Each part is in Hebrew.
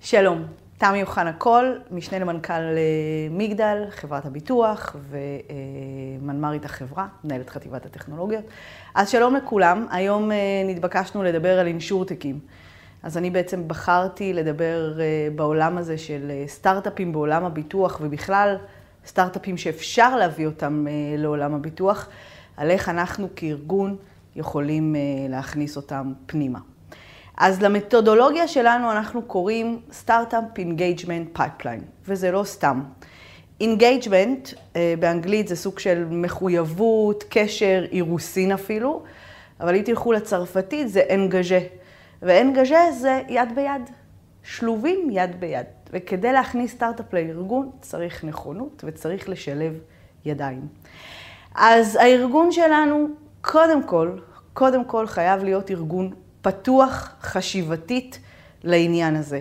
שלום, תמי אוחנה קול, משנה למנכ"ל מגדל, חברת הביטוח ומנמ"רית החברה, מנהלת חטיבת הטכנולוגיות. אז שלום לכולם, היום נתבקשנו לדבר על אינשורטקים. אז אני בעצם בחרתי לדבר בעולם הזה של סטארט-אפים בעולם הביטוח ובכלל סטארט-אפים שאפשר להביא אותם לעולם הביטוח, על איך אנחנו כארגון יכולים להכניס אותם פנימה. אז למתודולוגיה שלנו אנחנו קוראים Startup Engagement Pipeline, וזה לא סתם. Engagement באנגלית זה סוג של מחויבות, קשר, אירוסין אפילו, אבל אם תלכו לצרפתית זה Engage, ו-Engage זה יד ביד, שלובים יד ביד. וכדי להכניס סטארט-אפ לארגון צריך נכונות וצריך לשלב ידיים. אז הארגון שלנו, קודם כל, קודם כל חייב להיות ארגון פתוח חשיבתית לעניין הזה.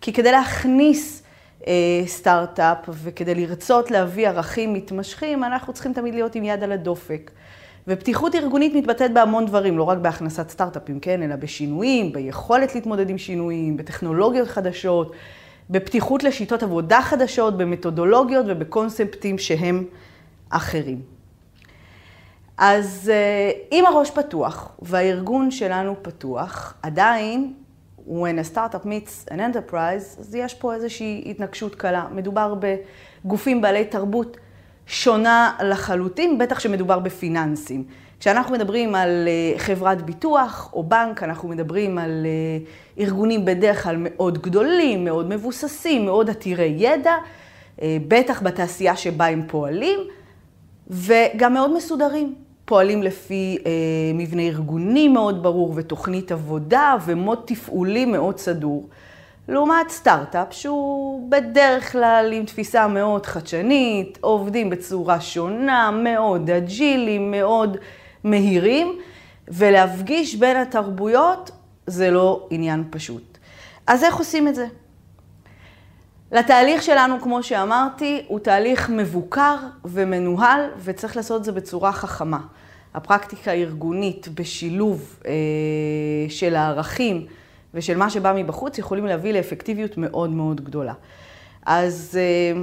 כי כדי להכניס אה, סטארט-אפ וכדי לרצות להביא ערכים מתמשכים, אנחנו צריכים תמיד להיות עם יד על הדופק. ופתיחות ארגונית מתבטאת בהמון דברים, לא רק בהכנסת סטארט-אפים, כן, אלא בשינויים, ביכולת להתמודד עם שינויים, בטכנולוגיות חדשות, בפתיחות לשיטות עבודה חדשות, במתודולוגיות ובקונספטים שהם אחרים. אז אם הראש פתוח והארגון שלנו פתוח, עדיין, when a startup meets an enterprise, אז יש פה איזושהי התנגשות קלה. מדובר בגופים בעלי תרבות שונה לחלוטין, בטח שמדובר בפיננסים. כשאנחנו מדברים על חברת ביטוח או בנק, אנחנו מדברים על ארגונים בדרך כלל מאוד גדולים, מאוד מבוססים, מאוד עתירי ידע, בטח בתעשייה שבה הם פועלים, וגם מאוד מסודרים. פועלים לפי אה, מבנה ארגוני מאוד ברור ותוכנית עבודה ומוד תפעולי מאוד סדור. לעומת סטארט-אפ שהוא בדרך כלל עם תפיסה מאוד חדשנית, עובדים בצורה שונה, מאוד אג'ילים, מאוד מהירים, ולהפגיש בין התרבויות זה לא עניין פשוט. אז איך עושים את זה? לתהליך שלנו, כמו שאמרתי, הוא תהליך מבוקר ומנוהל, וצריך לעשות את זה בצורה חכמה. הפרקטיקה הארגונית בשילוב אה, של הערכים ושל מה שבא מבחוץ, יכולים להביא לאפקטיביות מאוד מאוד גדולה. אז אה,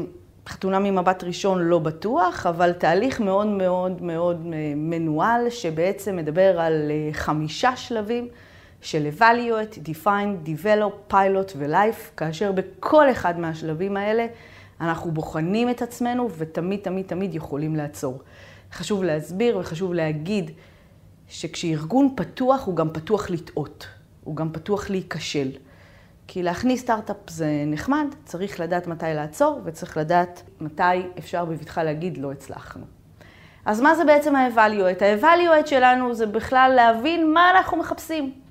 חתונה ממבט ראשון לא בטוח, אבל תהליך מאוד מאוד מאוד מנוהל, שבעצם מדבר על אה, חמישה שלבים. של evaluate, define, develop, pilot ו-life, כאשר בכל אחד מהשלבים האלה אנחנו בוחנים את עצמנו ותמיד תמיד תמיד יכולים לעצור. חשוב להסביר וחשוב להגיד שכשארגון פתוח הוא גם פתוח לטעות, הוא גם פתוח להיכשל. כי להכניס סטארט-אפ זה נחמד, צריך לדעת מתי לעצור וצריך לדעת מתי אפשר בבטחה להגיד לא הצלחנו. אז מה זה בעצם ה-evaluate? ה-evaluate שלנו זה בכלל להבין מה אנחנו מחפשים.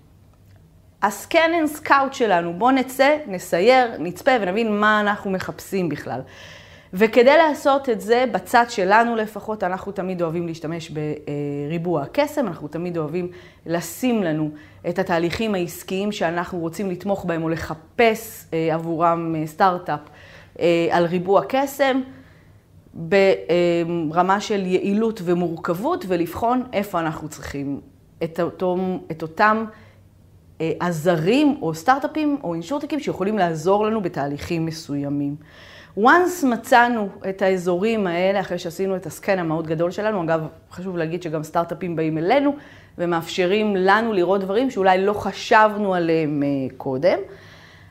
ה-scan and scout שלנו, בואו נצא, נסייר, נצפה ונבין מה אנחנו מחפשים בכלל. וכדי לעשות את זה, בצד שלנו לפחות, אנחנו תמיד אוהבים להשתמש בריבוע הקסם, אנחנו תמיד אוהבים לשים לנו את התהליכים העסקיים שאנחנו רוצים לתמוך בהם או לחפש עבורם סטארט-אפ על ריבוע קסם, ברמה של יעילות ומורכבות, ולבחון איפה אנחנו צריכים את, אותו, את אותם עזרים או סטארט-אפים או אינשורטקים שיכולים לעזור לנו בתהליכים מסוימים. once מצאנו את האזורים האלה, אחרי שעשינו את הסקן המאוד גדול שלנו, אגב, חשוב להגיד שגם סטארט-אפים באים אלינו ומאפשרים לנו לראות דברים שאולי לא חשבנו עליהם קודם,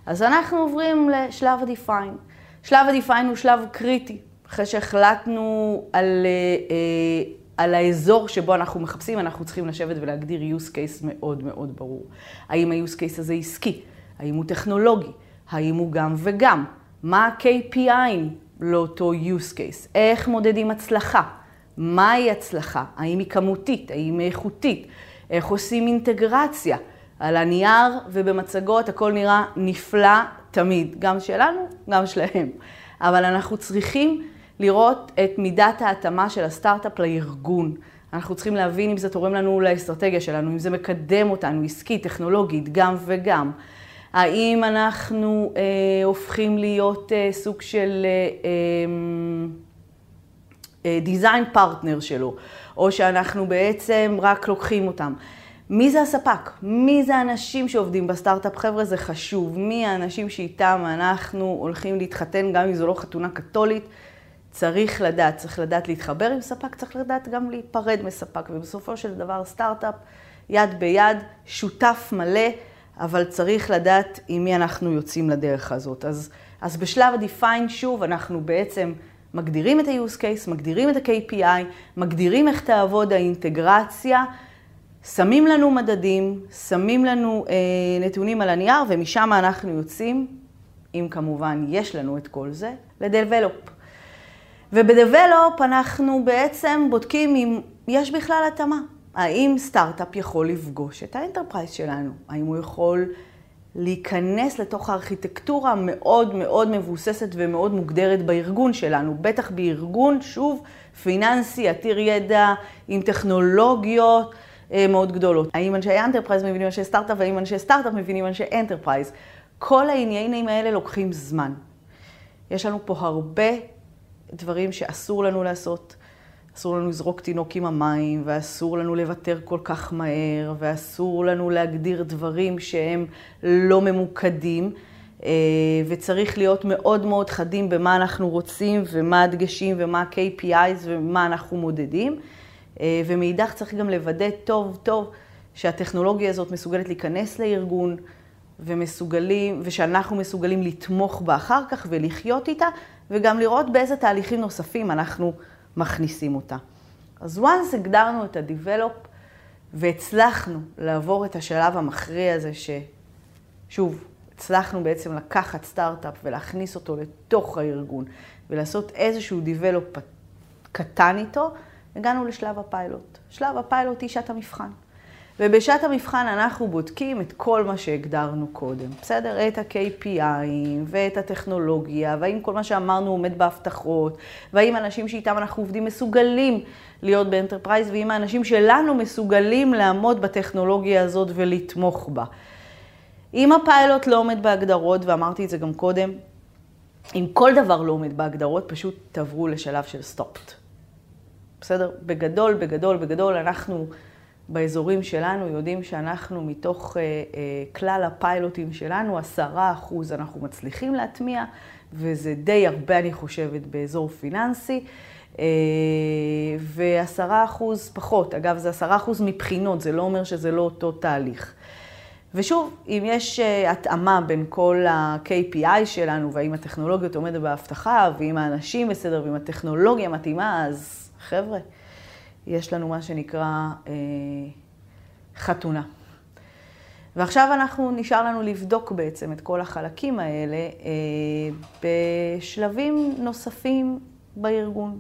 אז אנחנו עוברים לשלב ה-define. שלב ה-define הוא שלב קריטי, אחרי שהחלטנו על, על האזור שבו אנחנו מחפשים, אנחנו צריכים לשבת ולהגדיר use case מאוד מאוד ברור. האם ה-use case הזה עסקי? האם הוא טכנולוגי? האם הוא גם וגם? מה ה-KPI לאותו use case? איך מודדים הצלחה? מהי הצלחה? האם היא כמותית? האם היא איכותית? איך עושים אינטגרציה? על הנייר ובמצגות הכל נראה נפלא תמיד, גם שלנו, גם שלהם. אבל אנחנו צריכים לראות את מידת ההתאמה של הסטארט-אפ לארגון. אנחנו צריכים להבין אם זה תורם לנו לאסטרטגיה שלנו, אם זה מקדם אותנו עסקית, טכנולוגית, גם וגם. האם אנחנו אה, הופכים להיות אה, סוג של design אה, פרטנר אה, שלו, או שאנחנו בעצם רק לוקחים אותם. מי זה הספק? מי זה האנשים שעובדים בסטארט-אפ? חבר'ה, זה חשוב. מי האנשים שאיתם אנחנו הולכים להתחתן, גם אם זו לא חתונה קתולית. צריך לדעת, צריך לדעת להתחבר עם ספק, צריך לדעת גם להיפרד מספק. ובסופו של דבר, סטארט-אפ, יד ביד, שותף מלא, אבל צריך לדעת עם מי אנחנו יוצאים לדרך הזאת. אז, אז בשלב ה-define, שוב, אנחנו בעצם מגדירים את ה-use case, מגדירים את ה-KPI, מגדירים איך תעבוד האינטגרציה. שמים לנו מדדים, שמים לנו אה, נתונים על הנייר, ומשם אנחנו יוצאים, אם כמובן יש לנו את כל זה, ל-develop. וב-develop אנחנו בעצם בודקים אם יש בכלל התאמה. האם סטארט-אפ יכול לפגוש את ה-enterprise שלנו? האם הוא יכול להיכנס לתוך הארכיטקטורה המאוד מאוד מבוססת ומאוד מוגדרת בארגון שלנו? בטח בארגון, שוב, פיננסי, עתיר ידע, עם טכנולוגיות. אה, מאוד גדולות. האם אנשי enterprise מבינים אנשי סטארט-אפ, והאם אנשי סטארט-אפ מבינים אנשי enterprise. כל העניינים האלה לוקחים זמן. יש לנו פה הרבה דברים שאסור לנו לעשות. אסור לנו לזרוק תינוק עם המים, ואסור לנו לוותר כל כך מהר, ואסור לנו להגדיר דברים שהם לא ממוקדים, אה, וצריך להיות מאוד מאוד חדים במה אנחנו רוצים, ומה הדגשים, ומה ה-KPIs, ומה אנחנו מודדים. אה, ומאידך צריך גם לוודא טוב טוב שהטכנולוגיה הזאת מסוגלת להיכנס לארגון ומסוגלים, ושאנחנו מסוגלים לתמוך בה אחר כך ולחיות איתה, וגם לראות באיזה תהליכים נוספים אנחנו מכניסים אותה. אז once הגדרנו את ה-develop והצלחנו לעבור את השלב המכריע הזה, ששוב, הצלחנו בעצם לקחת סטארט-אפ ולהכניס אותו לתוך הארגון ולעשות איזשהו develop קטן איתו, הגענו לשלב הפיילוט. שלב הפיילוט היא שעת המבחן. ובשעת המבחן אנחנו בודקים את כל מה שהגדרנו קודם, בסדר? את ה-KPI ואת הטכנולוגיה, והאם כל מה שאמרנו עומד בהבטחות, והאם האנשים שאיתם אנחנו עובדים מסוגלים להיות ב-enterprise, ואם האנשים שלנו מסוגלים לעמוד בטכנולוגיה הזאת ולתמוך בה. אם הפיילוט לא עומד בהגדרות, ואמרתי את זה גם קודם, אם כל דבר לא עומד בהגדרות, פשוט תעברו לשלב של סטופט. בסדר? בגדול, בגדול, בגדול, אנחנו באזורים שלנו יודעים שאנחנו מתוך אה, אה, כלל הפיילוטים שלנו, עשרה אחוז אנחנו מצליחים להטמיע, וזה די הרבה, אני חושבת, באזור פיננסי. אה, ועשרה אחוז פחות. אגב, זה עשרה אחוז מבחינות, זה לא אומר שזה לא אותו תהליך. ושוב, אם יש אה, התאמה בין כל ה-KPI שלנו, והאם הטכנולוגיות עומדת בהבטחה, ואם האנשים בסדר, ואם הטכנולוגיה מתאימה, אז חבר'ה, יש לנו מה שנקרא אה, חתונה. ועכשיו אנחנו, נשאר לנו לבדוק בעצם את כל החלקים האלה אה, בשלבים נוספים בארגון.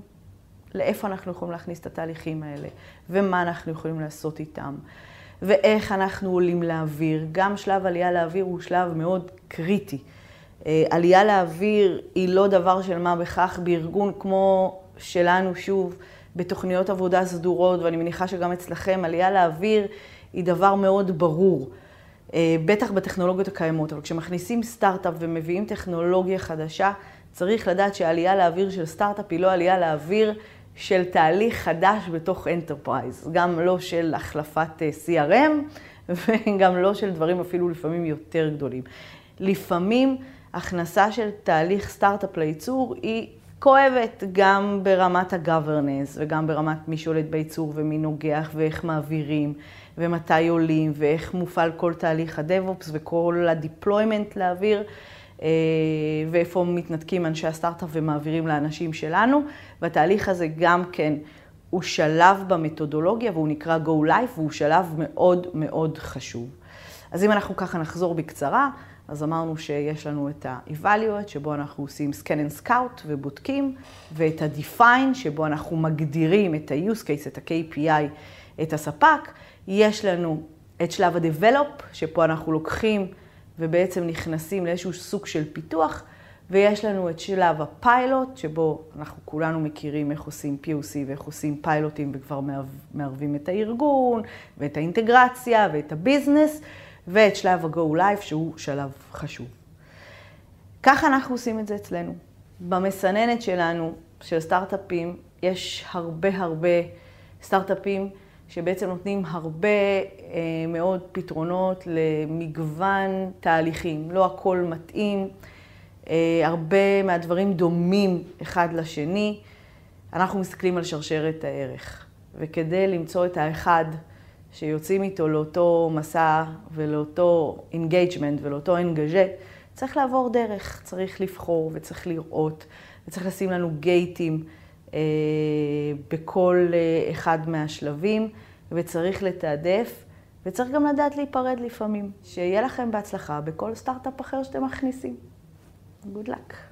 לאיפה אנחנו יכולים להכניס את התהליכים האלה, ומה אנחנו יכולים לעשות איתם, ואיך אנחנו עולים לאוויר. גם שלב עלייה לאוויר הוא שלב מאוד קריטי. אה, עלייה לאוויר היא לא דבר של מה בכך בארגון כמו שלנו, שוב, בתוכניות עבודה סדורות, ואני מניחה שגם אצלכם, עלייה לאוויר היא דבר מאוד ברור, אה, בטח בטכנולוגיות הקיימות, אבל כשמכניסים סטארט-אפ ומביאים טכנולוגיה חדשה, צריך לדעת שעלייה לאוויר של סטארט-אפ היא לא עלייה לאוויר של תהליך חדש בתוך enterprise, גם לא של החלפת אה, CRM וגם לא של דברים אפילו לפעמים יותר גדולים. לפעמים הכנסה של תהליך סטארט-אפ לייצור היא כואבת גם ברמת ה-governance וגם ברמת מי שולט בייצור ומי נוגע ואיך מעבירים ומתי עולים ואיך מופעל כל תהליך ה-DevOps וכל ה-deployment לאוויר אה, ואיפה מתנתקים אנשי הסטארט-אפ ומעבירים לאנשים שלנו. והתהליך הזה גם כן הוא שלב במתודולוגיה והוא נקרא Go Life והוא שלב מאוד מאוד חשוב. אז אם אנחנו ככה נחזור בקצרה, אז אמרנו שיש לנו את ה-evaluate, שבו אנחנו עושים scan and scout ובודקים, ואת ה-define, שבו אנחנו מגדירים את ה-use case, את ה-KPI, את הספק. יש לנו את שלב ה-develop, שפה אנחנו לוקחים ובעצם נכנסים לאיזשהו סוג של פיתוח, ויש לנו את שלב הפיילוט, שבו אנחנו כולנו מכירים איך עושים POC ואיך עושים פיילוטים וכבר מערבים את הארגון, ואת האינטגרציה ואת הביזנס. ואת שלב ה-Go Life, שהוא שלב חשוב. ככה אנחנו עושים את זה אצלנו. במסננת שלנו, של סטארט-אפים, יש הרבה הרבה סטארט-אפים שבעצם נותנים הרבה מאוד פתרונות למגוון תהליכים. לא הכל מתאים, הרבה מהדברים דומים אחד לשני. אנחנו מסתכלים על שרשרת הערך, וכדי למצוא את האחד שיוצאים איתו לאותו מסע ולאותו engagement ולאותו engagé, צריך לעבור דרך, צריך לבחור וצריך לראות, וצריך לשים לנו gateים אה, בכל אה, אחד מהשלבים, וצריך לתעדף, וצריך גם לדעת להיפרד לפעמים. שיהיה לכם בהצלחה בכל סטארט-אפ אחר שאתם מכניסים. Good luck.